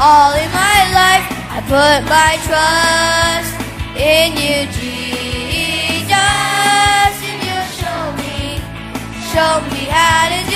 all in my life. I put my trust in you, Jesus. And you show me, show me how to.